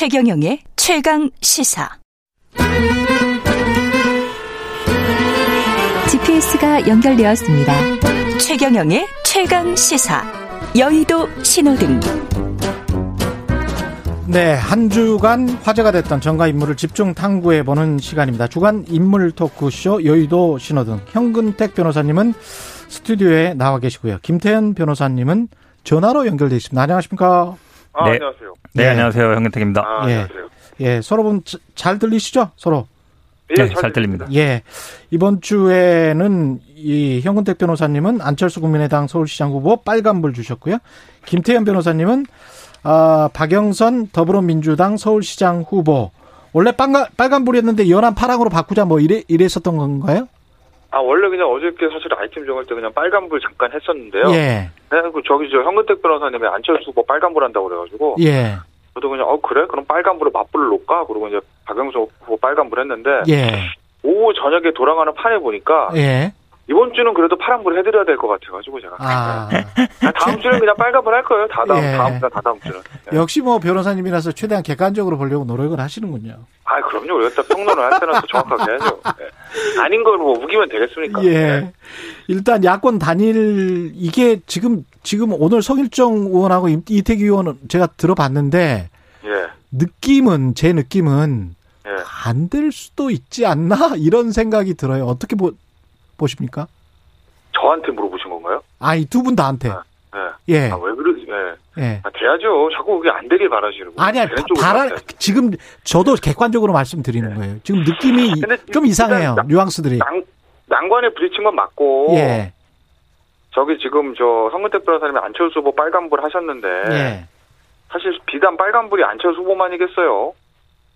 최경영의 최강 시사. GPS가 연결되었습니다. 최경영의 최강 시사. 여의도 신호등. 네, 한 주간 화제가 됐던 정가 인물을 집중 탐구해 보는 시간입니다. 주간 인물 토크쇼 여의도 신호등 현근택 변호사님은 스튜디오에 나와 계시고요. 김태현 변호사님은 전화로 연결돼 있습니다. 안녕하십니까? 아, 네. 안녕하세요. 네, 네. 안녕하세요. 현근택입니다. 아, 예. 안녕하세요. 예, 서로 분잘 들리시죠? 서로. 예, 네, 잘 들립니다. 예. 이번 주에는 이 현근택 변호사님은 안철수 국민의당 서울시장 후보 빨간불 주셨고요. 김태현 변호사님은 아, 박영선 더불어민주당 서울시장 후보. 원래 빨간, 빨간불이었는데 연한 파랑으로 바꾸자 뭐 이래, 이랬었던 건가요? 아, 원래 그냥 어저께 사실 아이템 정할 때 그냥 빨간불 잠깐 했었는데요. 예. 네, 그 저기 저 현근택 변호사님이 안철수 후보 빨간불 한다고 그래가지고 예. 저도 그냥 어 그래? 그럼 빨간불을 맞불을 놓을까? 그러고 이제 박영수 후보 빨간불 했는데 예. 오후 저녁에 돌아가는 판에 보니까 예. 이번 주는 그래도 파란불 해드려야 될 것 같아가지고 제가 아. 아, 다음 주는 그냥 빨간불 할 거예요. 다 다음 예. 다음 다 다음 주는. 네. 역시 뭐 변호사님이라서 최대한 객관적으로 보려고 노력을 하시는군요. 아, 그럼요. 우리가 딱 평론을 할 때는 또 정확하게 해야죠. 네. 아닌 걸 뭐 우기면 되겠습니까? 예. 네. 일단 야권 단일 이게 지금 지금 오늘 성일정 의원하고 임- 이태기 의원은 제가 들어봤는데 예. 느낌은 제 느낌은 예. 안될 수도 있지 않나 이런 생각이 들어요. 어떻게 보, 보십니까? 저한테 물어보신 건가요? 아이 두분 다한테. 예. 예. 아, 왜 그러, 예. 예. 아, 돼야죠. 자꾸 그게 안 되길 바라시는 거예요. 아니야, 바라. 지금 저도 객관적으로 말씀드리는 거예요. 지금 느낌이 네. 근데 좀 이상해요. 일단 뉘앙스들이. 난, 난관에 부딪힌 건 맞고. 예. 저기 지금 저 성근택 변호사님이 안철수 후보 빨간불 하셨는데. 예. 사실 비단 빨간불이 안철수 후보만이겠어요.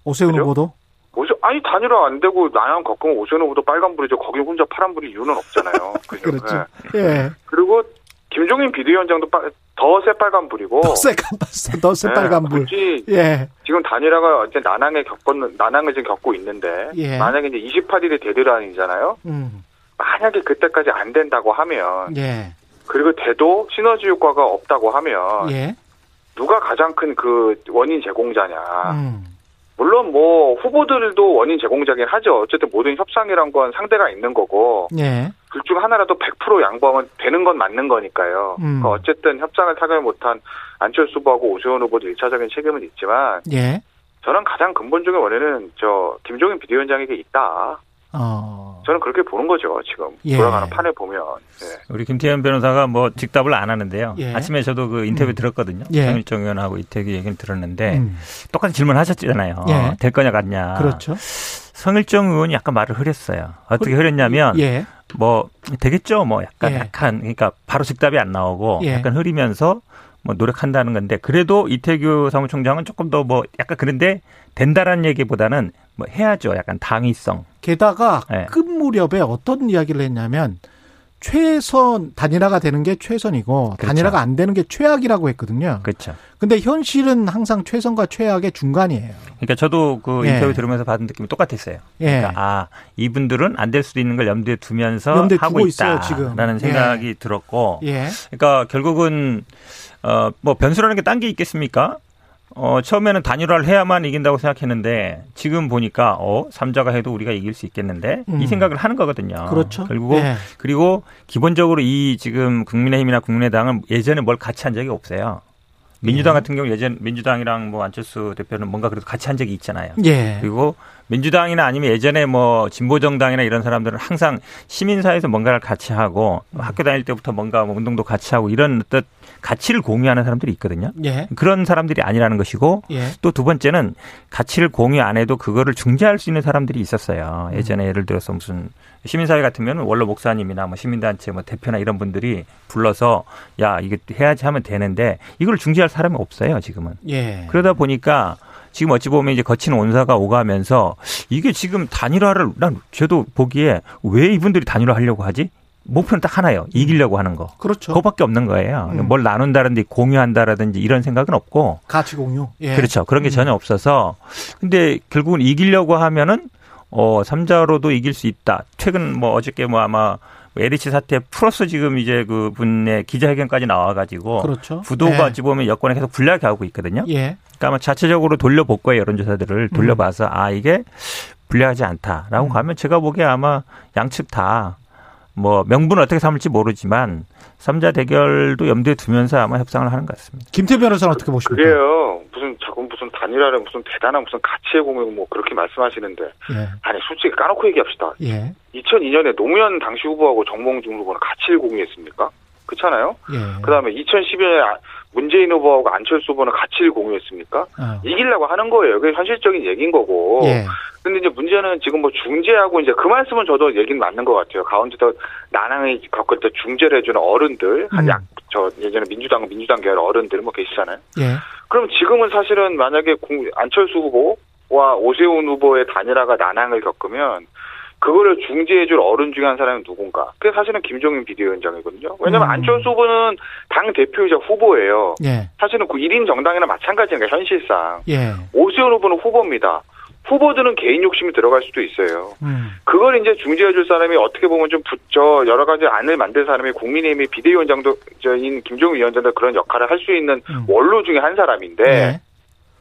오세훈 그죠? 후보도? 오세, 아니 단일화 안 되고 나양 겪으면 오세훈 후보도 빨간불이죠. 거기 혼자 파란불일 이유는 없잖아요. 그렇죠. 예. 예. 그리고 김종인 비대위원장도 더 새빨간 불이고. 더 새까맣어. 더 새빨간불. 네, 굳이 예. 지금 단일화가 이제 난항에 겪었는 난항을 지금 겪고 있는데 예. 만약에 이제 28일이 대대란이잖아요. 음. 만약에 그때까지 안 된다고 하면 예. 그리고 돼도 시너지 효과가 없다고 하면 예. 누가 가장 큰 그 원인 제공자냐. 음. 물론 뭐 후보들도 원인 제공자긴 하죠. 어쨌든 모든 협상이란 건 상대가 있는 거고 예. 둘중 하나라도 100% 양보하면 되는 건 맞는 거니까요. 음. 그러니까 어쨌든 협상을 타결 못한 안철수 후보하고 오세훈 후보도 1차적인 책임은 있지만 예. 저는 가장 근본적인 원인은 저 김종인 비대위원장에게 있다. 어. 저는 그렇게 보는 거죠. 지금 예. 돌아가는 판에 보면. 네. 우리 김태현 변호사가 뭐 직답을 안 하는데요. 예. 아침에 저도 그 인터뷰 음. 들었거든요. 예. 정일정 의원하고 이태기 얘기를 들었는데 음. 똑같은 질문 하셨잖아요. 예. 될 거냐 같냐. 그렇죠. 성일정 의원이 약간 말을 흐렸어요. 어떻게 흐렸냐면 예. 뭐 되겠죠. 뭐 약간 예. 약한 그러니까 바로 직답이 안 나오고 예. 약간 흐리면서 뭐 노력한다는 건데 그래도 이태규 사무총장은 조금 더 뭐 약간 그런데 된다라는 얘기보다는 뭐 해야죠. 약간 당위성. 게다가 예. 끝 무렵에 어떤 이야기를 했냐면 최선 단일화가 되는 게 최선이고 그렇죠. 단일화가 안 되는 게 최악이라고 했거든요. 그렇죠. 근데 현실은 항상 최선과 최악의 중간이에요. 그러니까 저도 그 예. 인터뷰 들으면서 받은 느낌이 똑같았어요. 예. 그러니까 아 이분들은 안 될 수도 있는 걸 염두에 두면서 염두에 하고. 있다라는 생각이 들었고, 예. 그러니까 결국은 어뭐 변수라는 게 딴 게 있겠습니까? 어 처음에는 단일화를 해야만 이긴다고 생각했는데 지금 보니까 어 삼자가 해도 우리가 이길 수 있겠는데 음. 이 생각을 하는 거거든요. 그렇죠. 결국 예. 그리고 기본적으로 이 지금 국민의힘이나 국민의당은 예전에 뭘 같이 한 적이 없어요. 민주당 예. 같은 경우 예전 민주당이랑 뭐 안철수 대표는 뭔가 그래도 같이 한 적이 있잖아요. 예. 그리고 민주당이나 아니면 예전에 뭐 진보정당이나 이런 사람들은 항상 시민사회에서 뭔가를 같이 하고 학교 다닐 때부터 뭔가 뭐 운동도 같이 하고 이런 어떤 가치를 공유하는 사람들이 있거든요. 예. 그런 사람들이 아니라는 것이고 예. 또두 번째는 가치를 공유 안 해도 그거를 중재할 수 있는 사람들이 있었어요. 예전에 예를 들어서 무슨 시민사회 같으면 원로 목사님이나 뭐 시민단체 뭐 대표나 이런 분들이 불러서 야 이게 해야지 하면 되는데 이걸 중재할 사람이 없어요 지금은. 예. 그러다 보니까 지금 어찌 보면 이제 거친 온사가 오가면서 이게 지금 단일화를 난 저도 보기에 왜 이분들이 단일화 하려고 하지? 목표는 딱 하나예요. 이기려고 하는 거. 그렇죠. 그거밖에 없는 거예요. 음. 뭘 나눈다든지 공유한다라든지 이런 생각은 없고 가치 공유. 예. 그렇죠. 그런 게 음. 전혀 없어서 근데 결국은 이기려고 하면은 어 삼자로도 이길 수 있다. 최근 뭐 어저께 뭐 아마 LH 사태 플러스 지금 이제 그 분의 기자회견까지 나와가지고 그렇죠. 부도가 예. 어찌 보면 여권에 계속 불리하게 하고 있거든요. 예. 그러니까 아마 자체적으로 돌려볼 거예요 여론조사들을 돌려봐서 아 이게 불리하지 않다라고 음. 가면 제가 보기에 아마 양측 다 뭐 명분을 어떻게 삼을지 모르지만 삼자 대결도 염두에 두면서 아마 협상을 하는 것 같습니다. 김태 변호사는 어떻게 보십니까? 그게요. 무슨 무슨 단일화를 무슨 대단한 무슨 가치의 공유 뭐 그렇게 말씀하시는데 예. 아니 솔직히 까놓고 얘기합시다. 예. 2002년에 노무현 당시 후보하고 정몽준 후보는 가치를 공유했습니까? 그렇잖아요. 예. 그다음에 2012년에 문재인 후보하고 안철수 후보는 가치를 공유했습니까? 어. 이기려고 하는 거예요. 그게 현실적인 얘기인 거고. 예. 근데 이제 문제는 지금 뭐 중재하고 이제 그 말씀은 저도 얘기는 맞는 것 같아요. 가운데서 난항이 겪을 때 중재를 해주는 어른들, 한 음. 약, 저 예전에 민주당, 민주당 계열 어른들 뭐 계시잖아요. 예. 그럼 지금은 사실은 만약에 공- 안철수 후보와 오세훈 후보의 단일화가 난항을 겪으면 그거를 중재해줄 어른 중에 한 사람이 누군가? 그게 사실은 김종인 비대위원장이거든요. 왜냐면 음. 안철수 후보는 당 대표이자 후보예요. 예. 사실은 그 1인 정당이나 마찬가지니까 현실상. 예. 오세훈 후보는 후보입니다. 후보들은 개인 욕심이 들어갈 수도 있어요. 음. 그걸 이제 중재해줄 사람이 어떻게 보면 좀 붙여 여러 가지 안을 만들 사람이 국민의힘의 비대위원장도 저인 김종인 위원장도 그런 역할을 할 수 있는 음. 원로 중에 한 사람인데 예.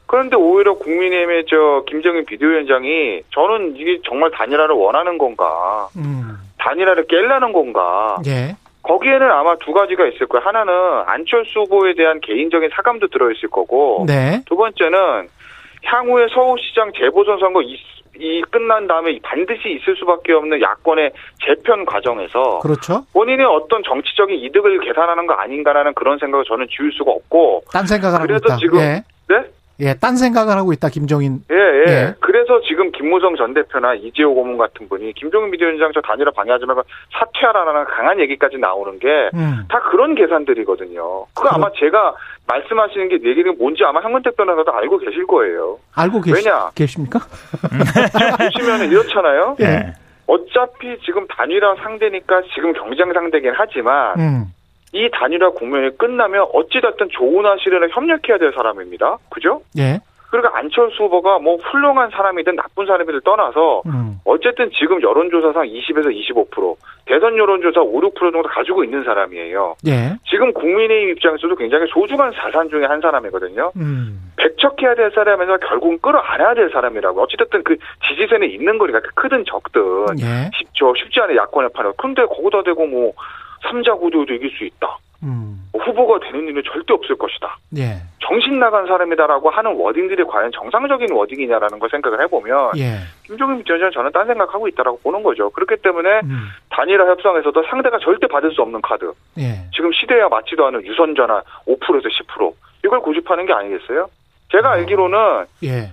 그런데 오히려 국민의힘의 저 김정인 비대위원장이 저는 이게 정말 단일화를 원하는 건가 음. 단일화를 깰라는 건가 예. 거기에는 아마 두 가지가 있을 거예요. 하나는 안철수 후보에 대한 개인적인 사감도 들어있을 거고 네. 두 번째는 향후에 서울시장 재보선 선거 이, 이 끝난 다음에 반드시 있을 수밖에 없는 야권의 재편 과정에서 그렇죠. 본인의 어떤 정치적인 이득을 계산하는 거 아닌가라는 그런 생각을 저는 지울 수가 없고 딴 생각을 그래도. 지금- 예. 네? 예. 딴 생각을 하고 있다. 김종인. 예, 예. 예. 그래서 지금 김무성 전 대표나 이재호 고문 같은 분이 김종인 비대위원장 저 단일화 방해하지 말고 사퇴하라는 강한 얘기까지 나오는 게 음. 다 그런 계산들이거든요. 그거 아마 제가 말씀하시는 게 얘기는 뭔지 아마 한근택 변호사도 알고 계실 거예요. 알고 계시, 왜냐? 계십니까? 지금 보시면 이렇잖아요. 예. 네. 어차피 지금 단일화 상대니까 지금 경쟁 상대긴 하지만 음. 이 단일화 국면이 끝나면 어찌됐든 좋으나 싫으나 협력해야 될 사람입니다. 그죠? 예. 그러니까 안철수 후보가 뭐 훌륭한 사람이든 나쁜 사람이든 떠나서 음. 어쨌든 지금 여론조사상 20에서 25% 대선 여론조사 5, 6% 정도 가지고 있는 사람이에요. 예. 지금 국민의힘 입장에서도 굉장히 소중한 자산 중에 한 사람이거든요. 음. 배척해야 될 사람에서 결국은 끌어안아야 될 사람이라고. 어찌됐든 그 지지선에 있는 거니까 크든 적든 예. 쉽죠. 쉽지 않은 야권의 판을. 근데 거기다 대고 뭐 삼자 구도도 이길 수 있다. 음. 뭐 후보가 되는 일은 절대 없을 것이다. 예. 정신 나간 사람이다라고 하는 워딩들이 과연 정상적인 워딩이냐라는 걸 생각을 해보면 예. 김종인 위원장은 저는 딴 생각하고 있다라고 보는 거죠. 그렇기 때문에 음. 단일화 협상에서도 상대가 절대 받을 수 없는 카드. 예. 지금 시대와 맞지도 않은 유선전화 5%에서 10% 이걸 고집하는 게 아니겠어요? 제가 알기로는 예.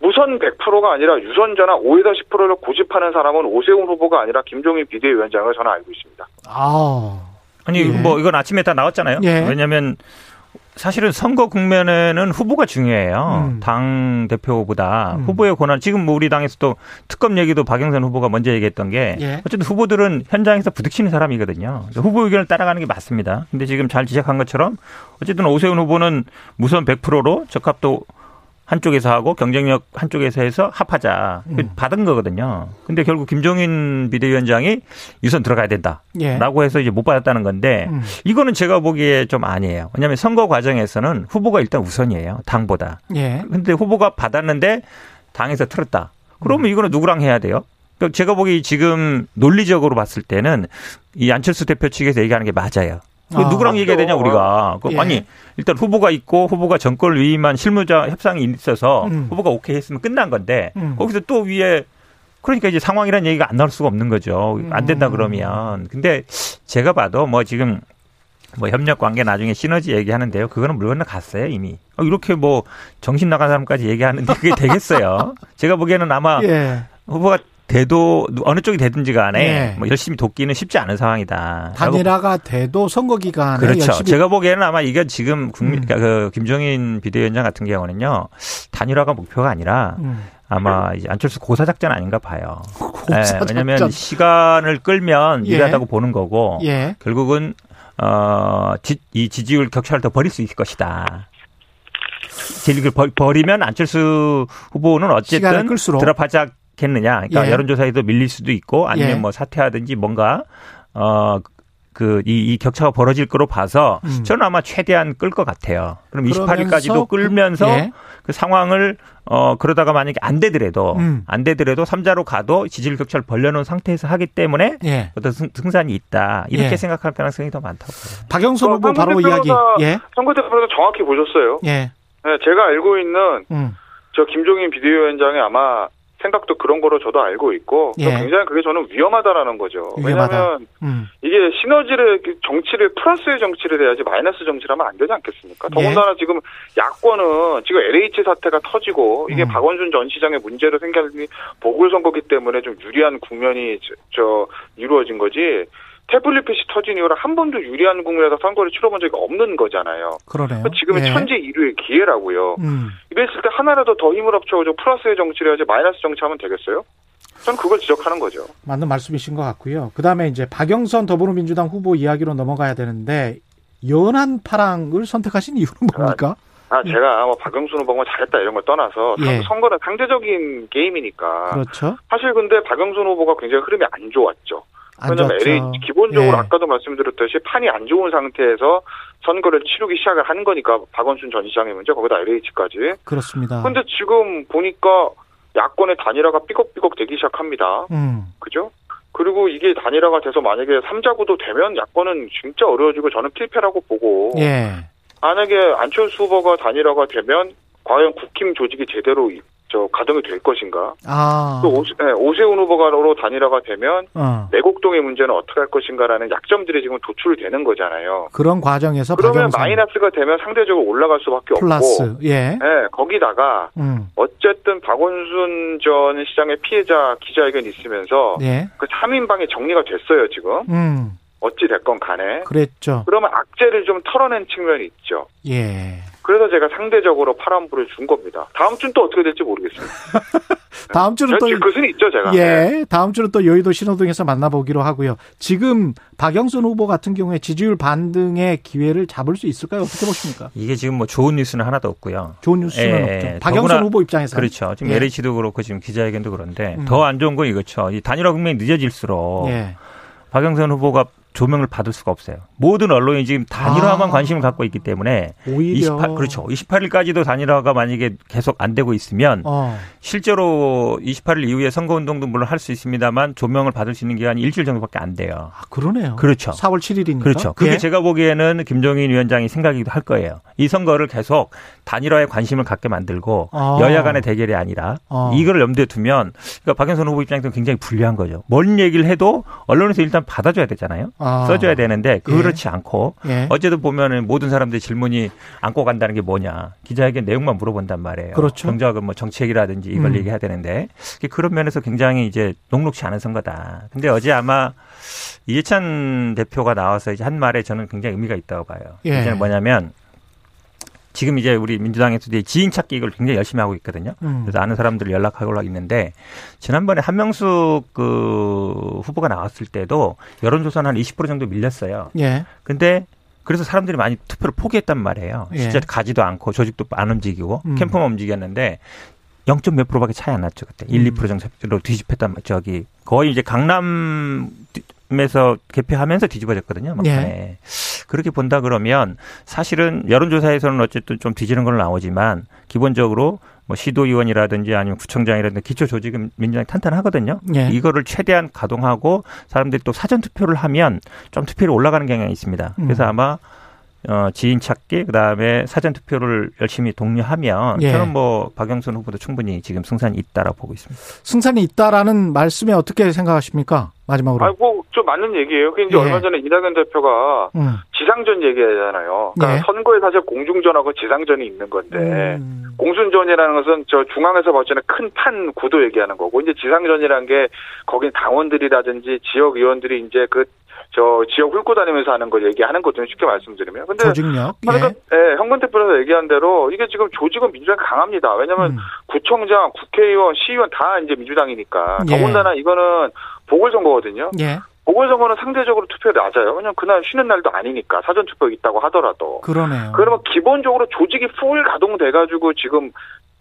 무선 100%가 아니라 유선전화 5에서 10%를 고집하는 사람은 오세훈 후보가 아니라 김종인 비대위원장을 저는 알고 있습니다. 아. 아니 예. 뭐 이건 아침에 다 나왔잖아요. 예. 왜냐하면 사실은 선거 국면에는 후보가 중요해요. 음. 당 대표보다 음. 후보의 권한. 지금 뭐 우리 당에서도 특검 얘기도 박영선 후보가 먼저 얘기했던 게 예. 어쨌든 후보들은 현장에서 부딪히는 사람이거든요. 후보 의견을 따라가는 게 맞습니다. 근데 지금 잘 지적한 것처럼 어쨌든 오세훈 후보는 무선 100%로 적합도 한쪽에서 하고 경쟁력 한쪽에서 해서 합하자. 그 음. 받은 거거든요. 근데 결국 김종인 비대위원장이 유선 들어가야 된다. 예. 라고 해서 이제 못 받았다는 건데 음. 이거는 제가 보기에 좀 아니에요. 왜냐하면 선거 과정에서는 후보가 일단 우선이에요. 당보다. 예. 근데 후보가 받았는데 당에서 틀었다. 그러면 음. 이거는 누구랑 해야 돼요? 그러니까 제가 보기 지금 논리적으로 봤을 때는 이 안철수 대표 측에서 얘기하는 게 맞아요. 그 아, 누구랑 얘기해야 되냐 우리가. 그 예. 아니 일단 후보가 있고 후보가 정권을 위임한 실무자 협상이 있어서 음. 후보가 오케이 했으면 끝난 건데 음. 거기서 또 위에 그러니까 이제 상황이라는 얘기가 안 나올 수가 없는 거죠. 안 된다 음. 그러면. 근데 제가 봐도 뭐 지금 뭐 협력 관계 나중에 시너지 얘기하는데요. 그거는 물 건너 갔어요 이미. 어, 이렇게 뭐 정신 나간 사람까지 얘기하는데 그게 되겠어요. 제가 보기에는 아마 예. 후보가 돼도 어느 쪽이 되든지 간에 예. 뭐 열심히 돕기는 쉽지 않은 상황이다. 단일화가 돼도 선거 기간에 그렇죠. 열심히 제가 보기에는 아마 이게 지금 국민 음. 그 김종인 비대위원장 같은 경우는요 단일화가 목표가 아니라 음. 아마 이제 안철수 고사 작전 아닌가 봐요. 고사 예, 왜냐하면. 시간을 끌면 예. 유리하다고 보는 거고 예. 결국은 어, 지, 이 지지율 격차를 더 벌일 수 있을 것이다. 벌- 버리면 안철수 후보는 어쨌든. 드랍하지 않겠느냐. 그러니까 예. 여론조사에도 밀릴 수도 있고 아니면 예. 뭐 사퇴하든지 뭔가 어, 그, 이, 이 격차가 벌어질 거로 봐서 음. 저는 아마 최대한 끌 것 같아요. 그럼 그러면서 28일까지도 끌면서 예. 그 상황을 어 그러다가 만약에 안 되더라도 음. 안 되더라도 삼자로 가도 지지율 격차를 벌려놓은 상태에서 하기 때문에 예. 어떤 승, 승산이 있다 이렇게 예. 생각할 가능성이 더 많다고. 박영선 어, 후보 바로 황교안 이야기. 예. 선거 대표도 정확히 보셨어요. 예. 네, 제가 알고 있는 음. 저 김종인 비대위원장의 아마 생각도 그런 거로 저도 알고 있고 예. 굉장히 그게 저는 위험하다라는 거죠. 위험하다. 왜냐하면 음. 이게 시너지를 정치를 플러스의 정치를 해야지 마이너스 정치를 하면 안 되지 않겠습니까? 예. 더군다나 지금 야권은 지금 LH 사태가 터지고 이게 음. 박원순 전 시장의 문제로 생각이 보궐선거기 때문에 좀 유리한 국면이 저, 저 이루어진 거지. 태블릿 PC 터진 이후로 한 번도 유리한 국면에서 선거를 치러본 적이 없는 거잖아요. 그러네요. 지금은 예. 천재 이루의 기회라고요. 음. 이랬을 때 하나라도 더 힘을 합쳐가지고 플러스의 정치를 해야지 마이너스 정치하면 되겠어요? 저는 그걸 지적하는 거죠. 맞는 말씀이신 것 같고요. 그 다음에 이제 박영선 더불어민주당 후보 이야기로 넘어가야 되는데 연한 파랑을 선택하신 이유는 뭡니까? 아, 제가 뭐 박영순 후보가 잘했다 이런 걸 떠나서 상- 예. 선거는 상대적인 게임이니까 그렇죠. 사실 근데 박영순 후보가 굉장히 흐름이 안 좋았죠. 왜냐면 좋죠. LH 기본적으로 예. 아까도 말씀드렸듯이 판이 안 좋은 상태에서 선거를 치르기 시작을 한 거니까 박원순 전 시장의 문제 거기다 LH까지. 그렇습니다. 근데 지금 보니까 야권의 단일화가 삐걱삐걱 되기 시작합니다. 음. 그죠? 그리고 이게 단일화가 돼서 만약에 삼자구도 되면 야권은 진짜 어려워지고 저는 필패라고 보고 예. 만약에 안철수 후보가 단일화가 되면 과연 국힘 조직이 제대로 이- 저 가동이 될 것인가? 아. 또 오세, 네, 오세훈 후보가로 단일화가 되면 어. 내곡동의 문제는 어떻게 할 것인가라는 약점들이 지금 도출되는 거잖아요. 그런 과정에서 그러면 박영선 마이너스가 되면 상대적으로 올라갈 수밖에 플러스. 없고, 예. 네, 거기다가 음. 어쨌든 박원순 전 시장의 피해자 기자회견 있으면서 예. 그 3인방이 정리가 됐어요 지금 음. 어찌 됐건 간에 그랬죠. 그러면 악재를 좀 털어낸 측면이 있죠. 예. 그래서 제가 상대적으로 파란불을 준 겁니다. 다음 주는 또 어떻게 될지 모르겠습니다. 다음 주는 또 그것은 있죠 제가. 네. 예, 다음 주는 또 여의도 신호등에서 만나보기로 하고요. 지금 박영선 후보 같은 경우에 지지율 반등의 기회를 잡을 수 있을까요? 어떻게 보십니까? 이게 지금 뭐 좋은 뉴스는 하나도 없고요. 좋은 뉴스는 예, 없죠. 예. 박영선 더구나 후보 입장에서 그렇죠. 지금 예. LH도 그렇고 지금 기자회견도 그런데 음. 더안 좋은 건 이거죠. 이 단일화 국면이 늦어질수록 예. 박영선 후보가 조명을 받을 수가 없어요. 모든 언론이 지금 단일화만 아. 관심을 갖고 있기 때문에 오히려 28 그렇죠. 28일까지도 단일화가 만약에 계속 안 되고 있으면 어. 실제로 28일 이후에 선거 운동도 물론 할 수 있습니다만 조명을 받을 수 있는 기간이 일주일 정도밖에 안 돼요. 아, 그러네요. 그렇죠. 4월 7일이니까. 그렇죠. 그게 예. 제가 보기에는 김종인 위원장이 생각이기도 할 거예요. 이 선거를 계속 단일화에 관심을 갖게 만들고 아. 여야 간의 대결이 아니라 아. 이거를 염두에 두면 그러니까 박영선 후보 입장에서는 굉장히 불리한 거죠. 뭔 얘기를 해도 언론에서 일단 받아줘야 되잖아요. 아. 써줘야 되는데 그렇지 않고 예. 어제도 보면은 모든 사람들이 질문이 안고 간다는 게 뭐냐 기자에게 내용만 물어본단 말이에요. 그렇죠. 정작은 뭐 정책이라든지 이걸 음. 얘기해야 되는데 그런 면에서 굉장히 이제 녹록치 않은 선거다. 근데 어제 아마 이해찬 대표가 나와서 이제 한 말에 저는 굉장히 의미가 있다고 봐요. 예. 이제 뭐냐면 지금 이제 우리 민주당에서 이제 지인 찾기 이걸 굉장히 열심히 하고 있거든요. 음. 그래서 아는 사람들을 연락하고 있는데 지난번에 한명숙 그 후보가 나왔을 때도 여론조사는 한 20% 정도 밀렸어요. 예. 근데 그래서 사람들이 많이 투표를 포기했단 말이에요. 예. 진짜 가지도 않고 조직도 안 움직이고 음. 캠프만 움직였는데 0. 몇 프로밖에 차이 안 났죠 그때 1, 음. 2% 정도로 뒤집혔단 말 저기 거의 이제 강남 에서 개표하면서 뒤집어졌거든요. 막판에. 예. 그렇게 본다 그러면 사실은 여론조사에서는 어쨌든 좀 뒤지는 건 나오지만 기본적으로 뭐 시도의원이라든지 아니면 구청장이라든지 기초 조직은 민주당이 탄탄하거든요. 예. 이거를 최대한 가동하고 사람들이 또 사전 투표를 하면 좀 투표율이 올라가는 경향이 있습니다. 그래서 음. 아마 어, 지인 찾기, 그 다음에 사전 투표를 열심히 독려하면 예. 저는 뭐 박영선 후보도 충분히 지금 승산이 있다라고 보고 있습니다. 승산이 있다라는 말씀에 어떻게 생각하십니까? 마지막으로. 아이고 좀 맞는 얘기예요. 그 이제 예. 얼마 전에 이낙연 대표가 음. 지상전 얘기하잖아요. 그러니까 예. 선거에 사실 공중전하고 지상전이 있는 건데 음. 공순전이라는 것은 저 중앙에서 봤을 때는 큰판 구도 얘기하는 거고 이제 지상전이라는 게 거긴 당원들이라든지 지역 의원들이 이제 그 저 지역 훑고 다니면서 하는 걸 얘기하는 거거든요. 쉽게 말씀드리면. 근데 조직력. 예. 그러니까 예, 현근 대표에서 얘기한 대로 이게 지금 조직은 민주당이 강합니다. 왜냐하면 음. 구청장, 국회의원, 시의원 다 이제 민주당이니까. 예. 더군다나 이거는 보궐선거거든요. 예. 보궐선거는 상대적으로 투표가 낮아요. 왜냐면 그날 쉬는 날도 아니니까 사전 투표 있다고 하더라도. 그러네요. 그러면 기본적으로 조직이 풀 가동돼가지고 지금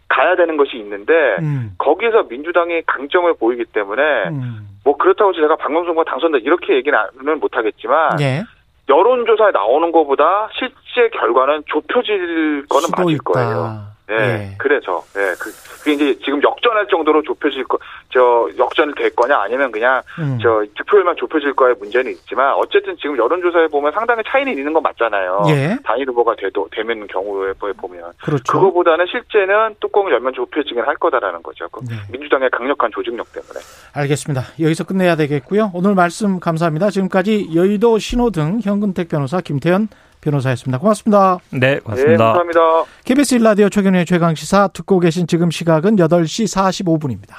가야 되는 것이 있는데 음. 거기서 민주당이 강점을 보이기 때문에 음. 뭐 그렇다고 제가 박명수가 당선다 이렇게 얘기는 못하겠지만 예. 여론조사에 나오는 것보다 실제 결과는 좁혀질 거는 맞을 있다. 거예요. 예, 예. 그래서 예, 그 그게 이제 지금 역전할 정도로 좁혀질 거, 저 역전이 될 거냐 아니면 그냥 음. 저 득표율만 좁혀질 거에 문제는 있지만 어쨌든 지금 여론조사에 보면 상당히 차이는 있는 건 맞잖아요. 예. 단일 후보가 돼도 되면 경우에 보면 그렇죠. 그거보다는 실제는 뚜껑을 열면 좁혀지긴 할 거다라는 거죠. 그 네. 민주당의 강력한 조직력 때문에. 알겠습니다. 여기서 끝내야 되겠고요. 오늘 말씀 감사합니다. 지금까지 여의도 신호등 현근택 변호사 김태현 변호사였습니다. 고맙습니다. 네, 네, 고맙습니다. 감사합니다. KBS 일라디오 최경의 최강시사 듣고 계신 지금 시각은 8시 45분입니다.